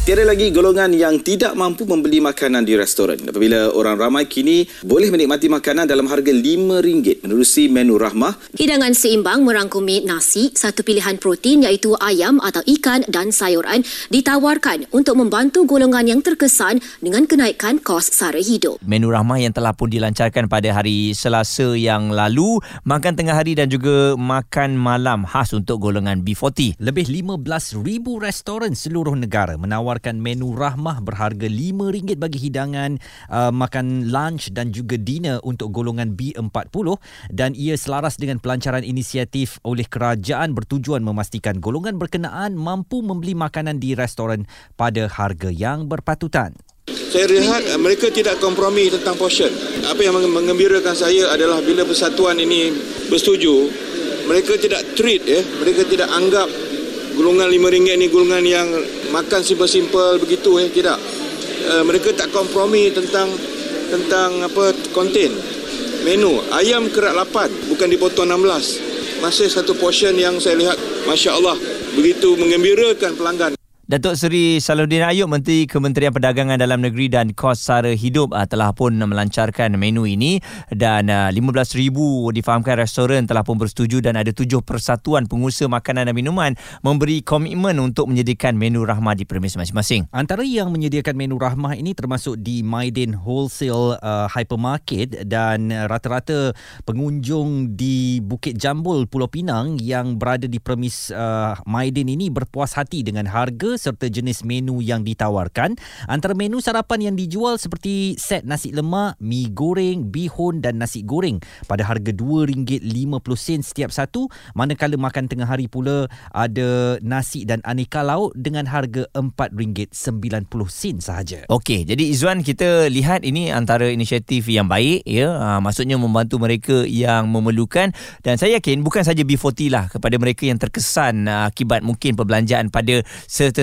Tiada lagi golongan yang tidak mampu membeli makanan di restoran. Apabila orang ramai kini boleh menikmati makanan dalam harga RM5 menerusi menu rahmah. Hidangan seimbang merangkumi nasi, satu pilihan protein iaitu ayam atau ikan dan sayuran ditawarkan untuk membantu golongan yang terkesan dengan kenaikan kos sara hidup. Menu rahmah yang telah pun dilancarkan pada hari Selasa yang lalu, makan tengah hari dan juga makan malam khas untuk golongan B40. Lebih 15,000 restoran seluruh negara menawar menawarkan menu rahmah berharga RM5 bagi hidangan uh, makan lunch dan juga dinner untuk golongan B40 dan ia selaras dengan pelancaran inisiatif oleh kerajaan bertujuan memastikan golongan berkenaan mampu membeli makanan di restoran pada harga yang berpatutan. Saya lihat uh, mereka tidak kompromi tentang portion. Apa yang mengembirakan saya adalah bila persatuan ini bersetuju, mereka tidak treat ya, mereka tidak anggap golongan RM5 ni golongan yang makan simple-simple begitu eh tidak? Uh, mereka tak kompromi tentang tentang apa konten menu ayam kerat 8 bukan dipotong 16 masih satu portion yang saya lihat masya-Allah begitu mengembirakan pelanggan Datuk Seri Saludin Ayub Menteri Kementerian Perdagangan Dalam Negeri dan Kos Sara Hidup uh, telah pun melancarkan menu ini dan uh, 15,000 difahamkan restoran telah pun bersetuju dan ada tujuh persatuan pengusaha makanan dan minuman memberi komitmen untuk menyediakan menu rahmah di premis masing-masing. Antara yang menyediakan menu rahmah ini termasuk di Maidin Wholesale uh, Hypermarket dan rata-rata pengunjung di Bukit Jambul Pulau Pinang yang berada di premis uh, Maidin ini berpuas hati dengan harga serta jenis menu yang ditawarkan. Antara menu sarapan yang dijual seperti set nasi lemak, mi goreng, bihun dan nasi goreng pada harga RM2.50 setiap satu. Manakala makan tengah hari pula ada nasi dan aneka lauk dengan harga RM4.90 sahaja. Okey, jadi Izwan kita lihat ini antara inisiatif yang baik ya. Ha, maksudnya membantu mereka yang memerlukan dan saya yakin bukan saja B40 lah kepada mereka yang terkesan uh, akibat mungkin perbelanjaan pada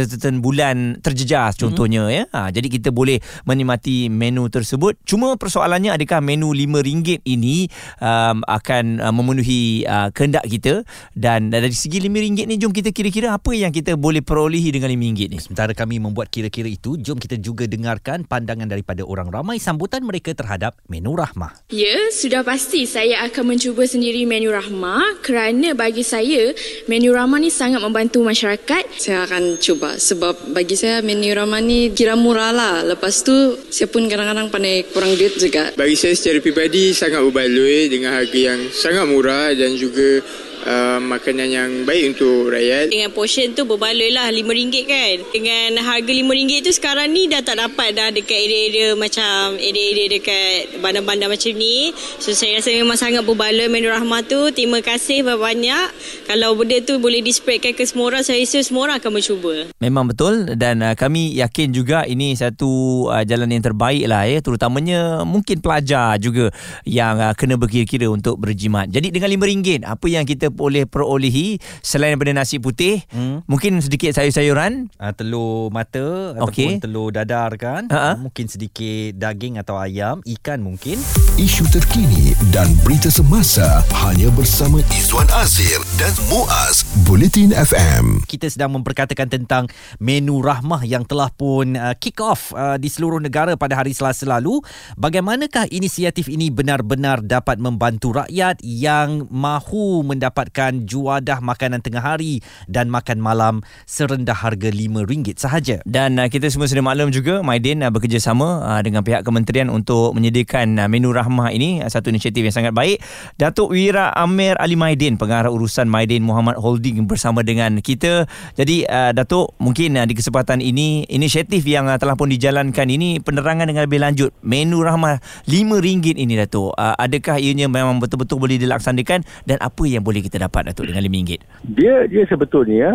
certain bulan terjejas mhm. contohnya mm-hmm. ya. Ha, jadi kita boleh menikmati menu tersebut. Cuma persoalannya adakah menu RM5 ini um, akan uh, memenuhi uh, kehendak kita dan dari segi RM5 ni jom kita kira-kira apa yang kita boleh perolehi dengan RM5 ni. Sementara kami membuat kira-kira itu, jom kita juga dengarkan pandangan daripada orang ramai sambutan mereka terhadap menu rahmah. Ya, sudah pasti saya akan mencuba sendiri menu rahmah kerana bagi saya menu rahmah ni sangat membantu masyarakat. Saya akan cuba sebab bagi saya menu ramen ni kira murah lah. Lepas tu saya pun kadang-kadang pandai kurang duit juga. Bagi saya secara pribadi sangat berbaloi dengan harga yang sangat murah dan juga uh, makanan yang baik untuk rakyat. Dengan portion tu berbaloi lah RM5 kan. Dengan harga RM5 tu sekarang ni dah tak dapat dah dekat area-area macam area-area dekat bandar-bandar macam ni. So saya rasa memang sangat berbaloi menu rahmah tu. Terima kasih banyak-banyak. Kalau benda tu boleh dispreadkan ke semua orang, saya rasa semua orang akan mencuba. Memang betul dan uh, kami yakin juga ini satu uh, jalan yang terbaik lah ya. Terutamanya mungkin pelajar juga yang uh, kena berkira-kira untuk berjimat. Jadi dengan RM5, apa yang kita boleh perolehi selain daripada nasi putih hmm. mungkin sedikit sayur-sayuran uh, telur mata okay. ataupun telur dadar kan uh-huh. mungkin sedikit daging atau ayam ikan mungkin isu terkini dan berita semasa hanya bersama Izwan Azir dan Muaz Bulletin FM kita sedang memperkatakan tentang menu rahmah yang telah pun uh, kick off uh, di seluruh negara pada hari Selasa lalu bagaimanakah inisiatif ini benar-benar dapat membantu rakyat yang mahu mendapat mendapatkan juadah makanan tengah hari dan makan malam serendah harga RM5 sahaja. Dan uh, kita semua sudah maklum juga Maidin uh, bekerjasama uh, dengan pihak kementerian untuk menyediakan uh, menu rahmah ini uh, satu inisiatif yang sangat baik. Datuk Wira Amir Ali Maidin pengarah urusan Maidin Muhammad Holding bersama dengan kita. Jadi uh, Datuk mungkin uh, di kesempatan ini inisiatif yang uh, telah pun dijalankan ini penerangan dengan lebih lanjut menu rahmah RM5 ini Datuk. Uh, adakah ianya memang betul-betul boleh dilaksanakan dan apa yang boleh kita dapat Datuk dengan RM5? Dia dia sebetulnya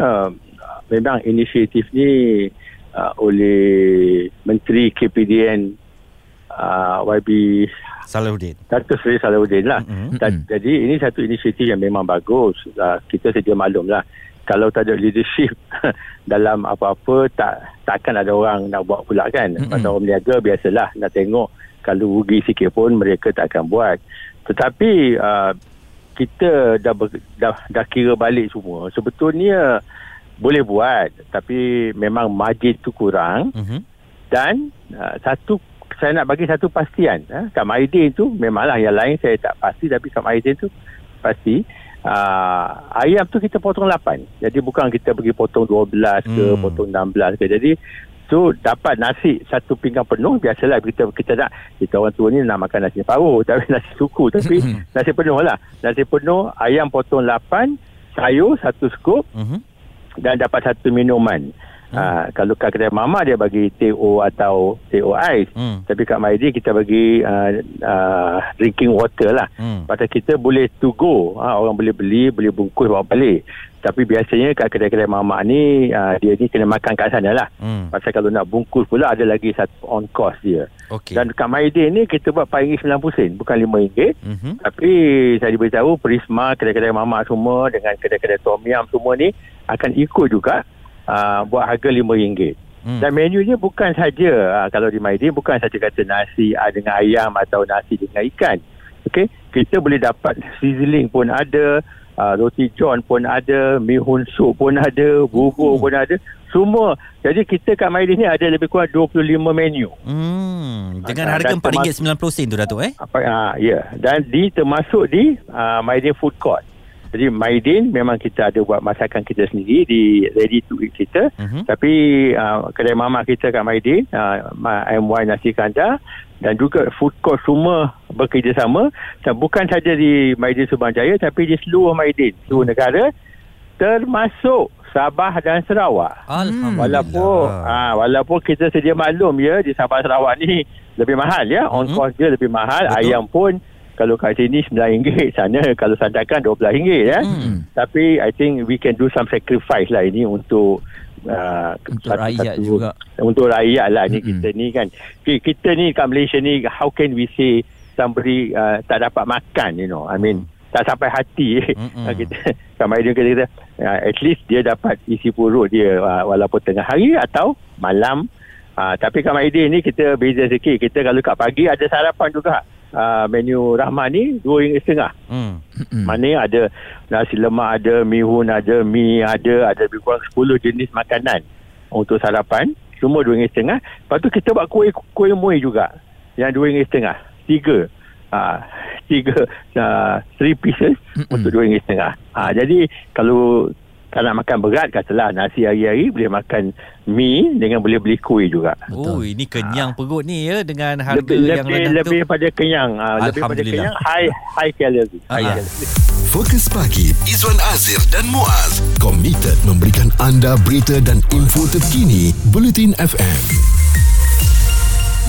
memang inisiatif ni uh, oleh Menteri KPDN uh, YB Salahuddin. Datuk Seri Salahuddin lah. Mm-hmm. Dan, jadi ini satu inisiatif yang memang bagus. Uh, kita sedia maklum lah. Kalau tak ada leadership dalam apa-apa tak takkan ada orang nak buat pula kan. Mm-hmm. Pasal orang berniaga biasalah nak tengok kalau rugi sikit pun mereka tak akan buat. Tetapi uh, kita dah, ber, dah dah kira balik semua. Sebetulnya boleh buat tapi memang margin tu kurang. Mm-hmm. Dan uh, satu saya nak bagi satu pastian. Eh? Kat Maidin tu memanglah yang lain saya tak pasti tapi kat Maidin tu pasti uh, ayam tu kita potong 8. Jadi bukan kita pergi potong 12 ke hmm. potong 16 ke. Jadi tu dapat nasi satu pinggan penuh biasalah kita kita nak kita orang tua ni nak makan nasi paru tapi nasi suku tapi nasi penuh lah. Nasi penuh ayam potong 8 sayur satu skup uh-huh. dan dapat satu minuman Hmm. Uh, kalau kat kedai mama dia bagi TO atau TO ice. Hmm. Tapi kat Maidi kita bagi uh, uh, drinking water lah. Hmm. Pasal kita boleh to go. Uh, orang boleh beli, boleh bungkus bawa balik. Tapi biasanya kat kedai-kedai mama ni uh, dia ni kena makan kat sana lah. Hmm. Pasal kalau nak bungkus pula ada lagi satu on cost dia. Okay. Dan kat Maidi ni kita buat RM90 sen. Bukan RM5. Hmm. Tapi saya diberitahu Prisma, kedai-kedai mama semua dengan kedai-kedai Tom Yam semua ni akan ikut juga uh, buat harga RM5. Hmm. Dan menunya bukan saja uh, kalau di Maidin bukan saja kata nasi uh, dengan ayam atau nasi dengan ikan. Okey, kita boleh dapat sizzling pun ada, uh, roti john pun ada, mihun sup pun ada, bubur hmm. pun ada. Semua. Jadi kita kat Maidin ni ada lebih kurang 25 menu. Hmm. Dengan harga RM4.90 tu Datuk eh? Apa uh, ya. Yeah. Dan di termasuk di uh, Maidin Food Court. Jadi Maidin memang kita ada buat masakan kita sendiri di ready to eat kita. Uh-huh. Tapi uh, kedai mama kita kat Maidin, uh, MY Nasi Kandar dan juga food court semua bekerjasama dan bukan saja di Maidin Subang Jaya tapi di seluruh Maidin, seluruh negara termasuk Sabah dan Sarawak. Alhamdulillah. Walaupun uh, walaupun kita sedia maklum ya di Sabah Sarawak ni lebih mahal ya, on uh-huh. cost dia lebih mahal, Betul. ayam pun kalau kat sini RM9 sana kalau sandakan RM12 ya. Hmm. Tapi I think we can do some sacrifice lah ini untuk uh, untuk satu, rakyat satu, juga. Untuk rakyat lah ni hmm. kita ni kan. Kita ni kat Malaysia ni how can we say somebody uh, tak dapat makan you know. I mean hmm. tak sampai hati hmm. kita sama dia kata kita uh, at least dia dapat isi perut dia uh, walaupun tengah hari atau malam. Uh, tapi kat Maidin ni kita beza sikit. Kita kalau kat pagi ada sarapan juga uh, menu Rahman ni RM2.5. Hmm. Mana ada nasi lemak ada, mihun ada, mi ada, ada lebih kurang 10 jenis makanan untuk sarapan. Semua RM2.5. Lepas tu kita buat kuih kuih muih juga. Yang RM2.5. Tiga. Uh, tiga uh, three pieces Mm-mm. untuk RM2.5. Uh, jadi kalau kalau nak makan berat katalah nasi hari-hari boleh makan mi dengan boleh beli kuih juga. Oh ini kenyang ha. perut ni ya dengan harga lebih, yang lebih, rendah lebih tu. pada kenyang. Uh, lebih pada kenyang high high calorie. High ah. calorie. Fokus pagi Izwan Azir dan Muaz komited memberikan anda berita dan info terkini Bulletin FM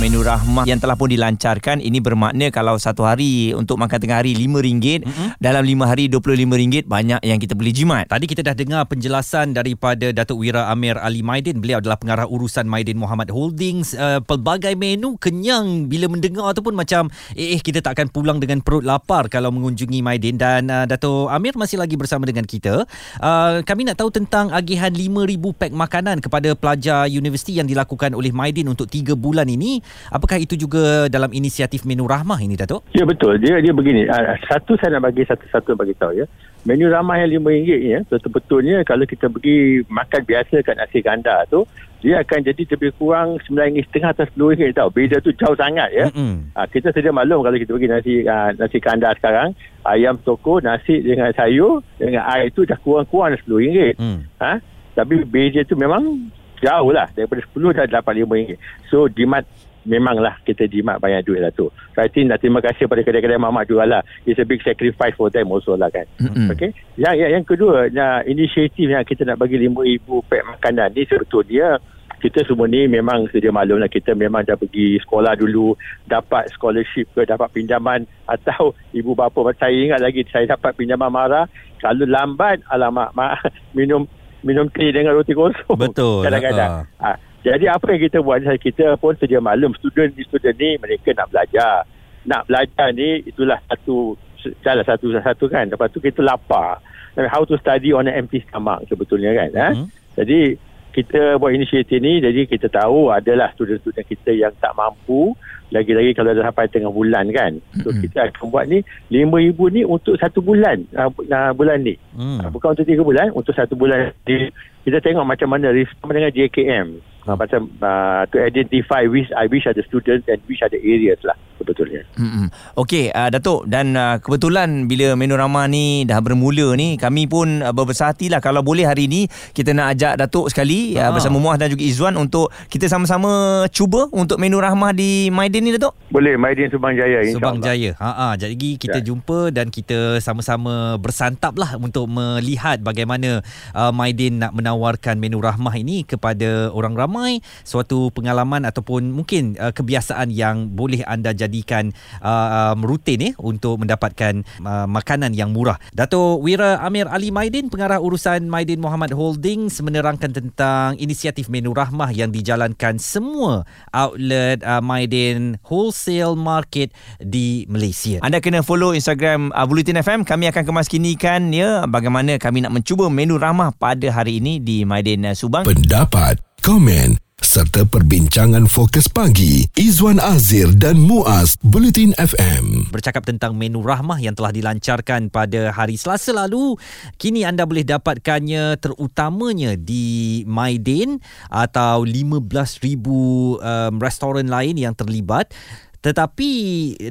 menu rahmah yang telah pun dilancarkan. Ini bermakna kalau satu hari untuk makan tengah hari RM5 mm-hmm. dalam 5 hari RM25 banyak yang kita boleh jimat. Tadi kita dah dengar penjelasan daripada Datuk Wira Amir Ali Maidin. Beliau adalah pengarah urusan Maidin Muhammad Holdings. Uh, pelbagai menu kenyang bila mendengar ataupun macam eh, eh kita tak akan pulang dengan perut lapar kalau mengunjungi Maidin. Dan uh, Datuk Amir masih lagi bersama dengan kita. Uh, kami nak tahu tentang agihan 5000 pack makanan kepada pelajar universiti yang dilakukan oleh Maidin untuk 3 bulan ini Apakah itu juga dalam inisiatif menu rahmah ini Datuk? Ya betul. Dia dia begini. Ah, satu saya nak bagi satu-satu bagi tahu ya. Menu ramah yang RM5 ya, betul-betulnya kalau kita pergi makan biasa kat nasi ganda tu, dia akan jadi lebih kurang RM9.5 atau RM10 tau. Beza tu jauh sangat ya. Mm-hmm. Ha, kita sedia maklum kalau kita pergi nasi uh, nasi kanda sekarang, ayam toko, nasi dengan sayur, dengan air tu dah kurang-kurang RM10. Mm. Ha? Tapi beza tu memang jauh lah. Daripada 10 dah dapat RM5. So, jimat memanglah kita jimat banyak duit lah tu. So I think nak terima kasih pada kedai-kedai mamak juga lah. It's a big sacrifice for them also lah kan. Mm-hmm. Okay. Yang, yang, yang kedua, yang inisiatif yang kita nak bagi RM5,000 pack makanan ni sebetulnya kita semua ni memang sedia maklum lah kita memang dah pergi sekolah dulu dapat scholarship ke dapat pinjaman atau ibu bapa saya ingat lagi saya dapat pinjaman marah kalau lambat alamak mak, minum minum teh dengan roti kosong betul kadang-kadang uh. ha, Jadi apa yang kita buat ni kita pun sedia maklum student-student ni mereka nak belajar. Nak belajar ni itulah satu salah satu satu kan. Lepas tu kita lapar. How to study on an empty stomach sebetulnya kan. Mm-hmm. Ha? Jadi kita buat inisiatif ni jadi kita tahu adalah student-student kita yang tak mampu lagi-lagi kalau dah sampai tengah bulan kan so mm-hmm. kita akan buat ni RM5,000 ni untuk satu bulan uh, bulan ni mm. uh, bukan untuk tiga bulan untuk satu bulan di, kita tengok macam mana respon dengan JKM macam uh, to identify which I wish are the students and which are the areas lah sebetulnya. Hmm. Okey, uh, Datuk dan uh, kebetulan bila Menorama ni dah bermula ni, kami pun uh, berbesar hatilah kalau boleh hari ni kita nak ajak Datuk sekali uh, bersama Muaz dan juga Izwan untuk kita sama-sama cuba untuk menu rahmah di Maidin ni Datuk. Boleh, Maidin Subang Jaya insya-Allah. Subang Jaya. Ha ah, jadi kita ya. jumpa dan kita sama-sama bersantap lah untuk melihat bagaimana uh, Maidin nak menawarkan menu rahmah ini kepada orang ramai suatu pengalaman ataupun mungkin uh, kebiasaan yang boleh anda jadikan uh, um, rutin eh untuk mendapatkan uh, makanan yang murah. Dato Wira Amir Ali Maidin pengarah urusan Maidin Muhammad Holdings menerangkan tentang inisiatif menu rahmah yang dijalankan semua outlet uh, Maidin Wholesale Market di Malaysia. Anda kena follow Instagram uh, Bulletin FM. Kami akan kemaskinikan ya bagaimana kami nak mencuba menu rahmah pada hari ini di Maidin uh, Subang. Pendapat, komen serta perbincangan fokus pagi. Izwan Azir dan Muaz Bulletin FM. Bercakap tentang menu rahmah yang telah dilancarkan pada hari Selasa lalu, kini anda boleh dapatkannya terutamanya di Maidin atau 15,000 um, restoran lain yang terlibat tetapi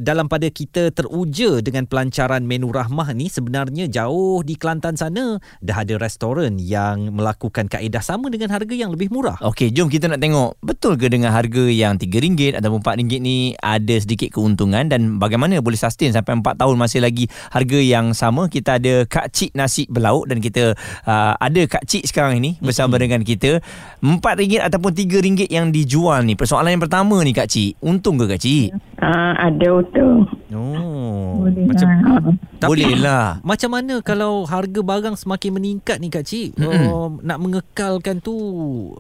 dalam pada kita teruja dengan pelancaran menu rahmah ni sebenarnya jauh di Kelantan sana dah ada restoran yang melakukan kaedah sama dengan harga yang lebih murah. Okey, jom kita nak tengok betul ke dengan harga yang RM3 ataupun RM4 ni ada sedikit keuntungan dan bagaimana boleh sustain sampai 4 tahun masih lagi harga yang sama. Kita ada Kak Cik Nasi Belauk dan kita uh, ada Kak Cik sekarang ini bersama hmm. dengan kita. RM4 ataupun RM3 yang dijual ni. Persoalan yang pertama ni Kak Cik, untung ke Kak Cik? Uh, ada untung. Oh, boleh macam lah. Tapi, Boleh lah. Macam mana kalau harga barang semakin meningkat ni Kak Cik? Mm-hmm. Uh, nak mengekalkan tu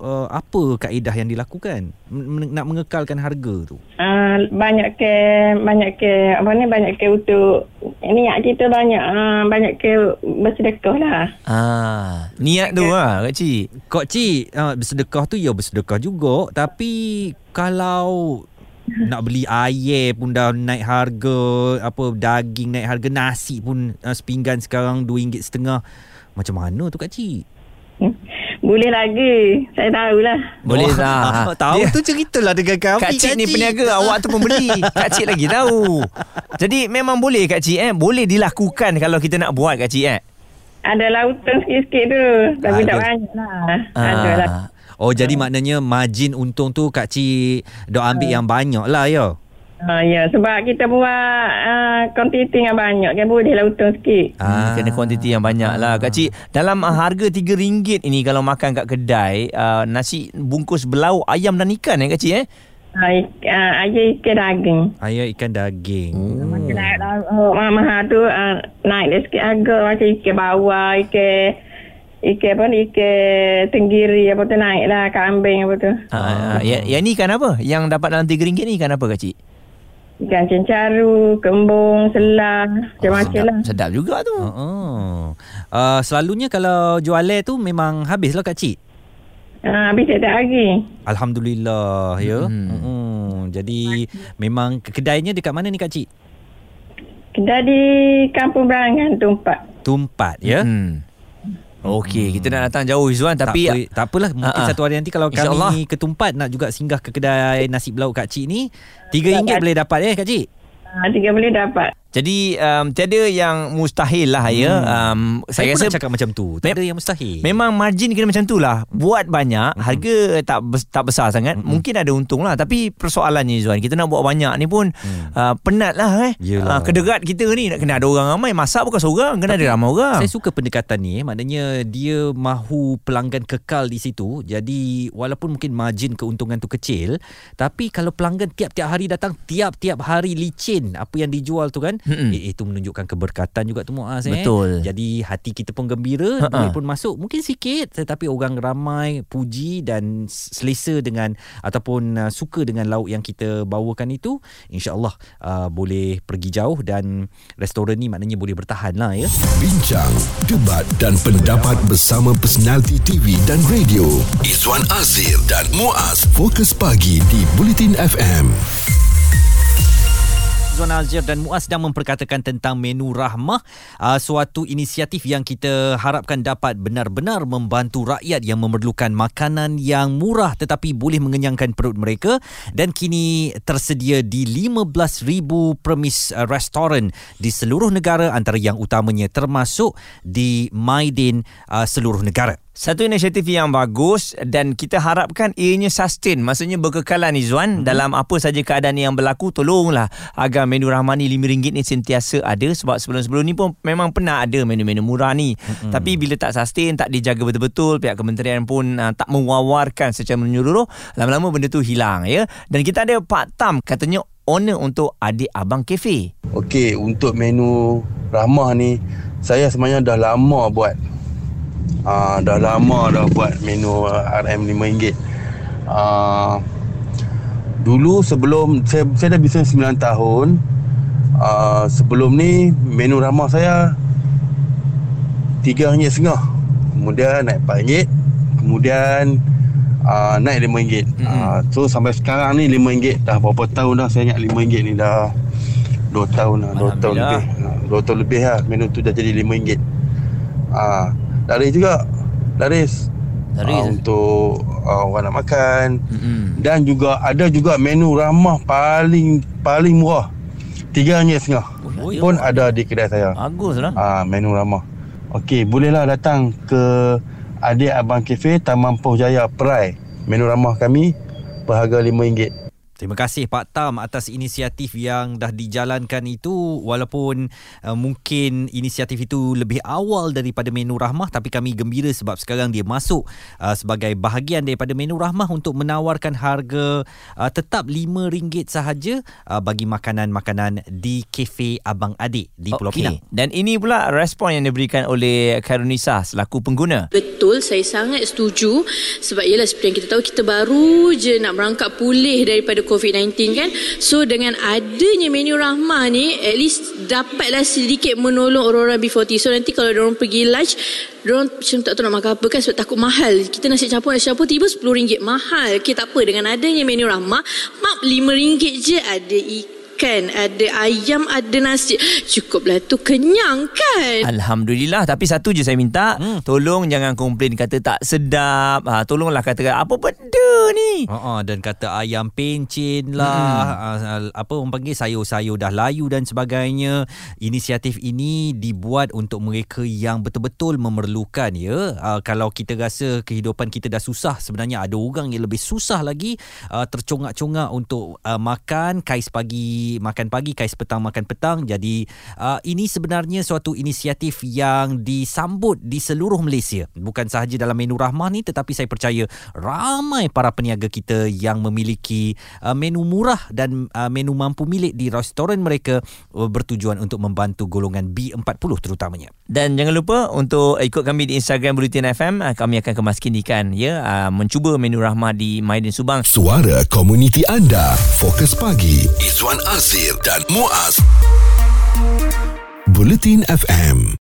uh, apa kaedah yang dilakukan? M- nak mengekalkan harga tu? Uh, banyak ke banyak ke apa ni banyak ke untuk niat kita banyak uh, banyak ke bersedekah lah. Ah, niat tu lah Kak Cik. Kak Cik, uh, bersedekah tu ya bersedekah juga. Tapi kalau nak beli air pun dah naik harga apa daging naik harga nasi pun uh, sepinggan sekarang RM2.5 macam mana tu kak cik? Boleh lagi. Saya tahulah. Boleh lah. Tahu tu ceritalah dengan kami Kak Cik ni peniaga Awak tu pembeli Kak Cik lagi tahu. Jadi memang boleh Kak Cik eh? Boleh dilakukan Kalau kita nak buat Kak Cik eh? Ada lautan sikit-sikit tu. Tapi Ada. tak banyak lah. Ada lah Oh jadi maknanya margin untung tu Kak Cik Dok ambil uh. yang banyak lah ya Uh, ya sebab kita buat uh, kuantiti yang banyak kan boleh lah untung sikit. Ah, hmm, kena kuantiti yang banyak lah. Kak Cik, dalam uh, harga RM3 ini kalau makan kat kedai, uh, nasi bungkus belau ayam dan ikan eh Kak Cik eh? Uh, uh, ayam ikan daging. Ayam ikan daging. Hmm. Naik lah. Oh, mahal tu uh, naik dia sikit harga macam ikan bawah, ikan Ikan apa ni? Ikan tenggiri apa tu naik lah. Kambing apa tu. Ah, ya, yang ni ikan apa? Yang dapat dalam RM3 ni ikan apa Kak Cik? Ikan cencaru, kembung, selang, macam-macam sedap, lah. Sedap juga tu. Uh-uh. Uh, selalunya kalau jual tu memang habis lah Kak Cik? Uh, habis tak lagi. Alhamdulillah ya. Hmm. Uh-uh. Jadi memang kedainya dekat mana ni Kak Cik? Kedai di Kampung Berangan, Tumpat. Tumpat ya. Hmm. Okey, hmm. kita nak datang jauh Izzuan tapi tak, apa, tak apalah mungkin uh-uh. satu hari nanti kalau kami ketumpat nak juga singgah ke kedai nasi belau Kak Cik ni RM3 boleh dapat eh Kak Cik? Ah, tiga boleh dapat. Jadi um, tiada yang mustahil lah ya. Hmm. Um, saya, saya rasa cakap macam tu. Tiada yang mustahil. Memang margin kena macam tu lah. Buat banyak, hmm. harga tak tak besar sangat. Hmm. Mungkin ada untung lah. Tapi persoalannya Zuan, kita nak buat banyak ni pun hmm. uh, penat lah eh. Uh, kederat kita ni nak kena ada orang ramai. Masak bukan seorang, kena Tapi ada ramai orang. Saya suka pendekatan ni. Eh. Maknanya dia mahu pelanggan kekal di situ. Jadi walaupun mungkin margin keuntungan tu kecil. Tapi kalau pelanggan tiap-tiap hari datang, tiap-tiap hari licin apa yang dijual tu kan mm itu menunjukkan keberkatan juga tu Muaz eh. Betul. Jadi hati kita pun gembira, Ha-ha. duit pun masuk mungkin sikit tetapi orang ramai puji dan selesa dengan ataupun uh, suka dengan lauk yang kita bawakan itu, insya-Allah uh, boleh pergi jauh dan restoran ni maknanya boleh bertahan lah ya. Bincang, debat dan pendapat bersama personaliti TV dan radio. Izwan Azir dan Muaz Fokus Pagi di Bulletin FM. Zuan Azir dan Muaz sedang memperkatakan tentang menu rahmah uh, suatu inisiatif yang kita harapkan dapat benar-benar membantu rakyat yang memerlukan makanan yang murah tetapi boleh mengenyangkan perut mereka dan kini tersedia di 15,000 premis uh, restoran di seluruh negara antara yang utamanya termasuk di Maidin uh, seluruh negara. Satu inisiatif yang bagus dan kita harapkan ianya sustain. Maksudnya berkekalan Izwan mm-hmm. dalam apa saja keadaan yang berlaku tolonglah agar menu rahmah ni RM5 ni sentiasa ada sebab sebelum-sebelum ni pun memang pernah ada menu-menu murah ni. Mm-hmm. Tapi bila tak sustain, tak dijaga betul-betul, pihak kementerian pun uh, tak mewawarkan secara menyeluruh, lama-lama benda tu hilang ya. Dan kita ada Pak Tam katanya owner untuk Adik Abang Cafe. Okey, untuk menu ramah ni saya sebenarnya dah lama buat. Ah dah lama dah buat menu RM RM5. Ah dulu sebelum saya saya dah bisnes 9 tahun. Ah sebelum ni menu ramah saya RM3.5. Kemudian naik RM4. Kemudian uh, naik RM5. Hmm. Uh, so sampai sekarang ni RM5. Dah berapa tahun dah saya ingat RM5 ni dah 2 tahun dah, 2 tahun lebih. Uh, 2 tahun lebih lah menu tu dah jadi RM5. Ah, laris juga. Laris. Laris. Uh, untuk uh, orang nak makan. Hmm. Dan juga ada juga menu ramah paling paling murah. RM3.5 Oh, pun ada di kedai saya. Bagus lah. Ah, menu ramah. Okey, bolehlah datang ke Adik Abang Cafe Taman Poh Jaya Perai. Menu ramah kami berharga RM5. Terima kasih Pak Tam atas inisiatif yang dah dijalankan itu walaupun uh, mungkin inisiatif itu lebih awal daripada menu rahmah tapi kami gembira sebab sekarang dia masuk uh, sebagai bahagian daripada menu rahmah untuk menawarkan harga uh, tetap RM5 sahaja uh, bagi makanan-makanan di kafe Abang Adik di Pulau Okey. Pinang. Dan ini pula respon yang diberikan oleh Karunisa selaku pengguna. Betul, saya sangat setuju sebab ialah seperti yang kita tahu kita baru je nak merangkak pulih daripada COVID-19 kan. So dengan adanya menu rahmah ni at least dapatlah sedikit menolong orang-orang B40. So nanti kalau orang pergi lunch Diorang macam tak tahu nak makan apa kan sebab takut mahal. Kita nasi campur, nasi campur tiba RM10 mahal. Okay tak apa dengan adanya menu rahmah, mak RM5 je ada ikan, ada ayam, ada nasi. Cukuplah tu kenyang kan? Alhamdulillah. Tapi satu je saya minta. Hmm. Tolong jangan komplain Kata tak sedap. Ha, Tolonglah kata Apa benda ni? Uh-uh, dan kata ayam pencin lah. Hmm. uh, apa orang panggil? Sayur-sayur dah layu dan sebagainya. Inisiatif ini dibuat untuk mereka yang betul-betul memerlukan ya. Uh, kalau kita rasa kehidupan kita dah susah sebenarnya ada orang yang lebih susah lagi uh, tercongak-congak untuk uh, makan. Kais pagi makan pagi kais petang makan petang jadi uh, ini sebenarnya suatu inisiatif yang disambut di seluruh Malaysia bukan sahaja dalam menu rahmah ni tetapi saya percaya ramai para peniaga kita yang memiliki uh, menu murah dan uh, menu mampu milik di restoran mereka uh, bertujuan untuk membantu golongan B40 terutamanya. Dan jangan lupa untuk ikut kami di Instagram Bulletin FM ah, Kami akan kemaskinikan ya ah, Mencuba menu rahmah di Maidin Subang Suara komuniti anda. Fokus pagi. Izwan Azir dan Muaz. Bulletin FM.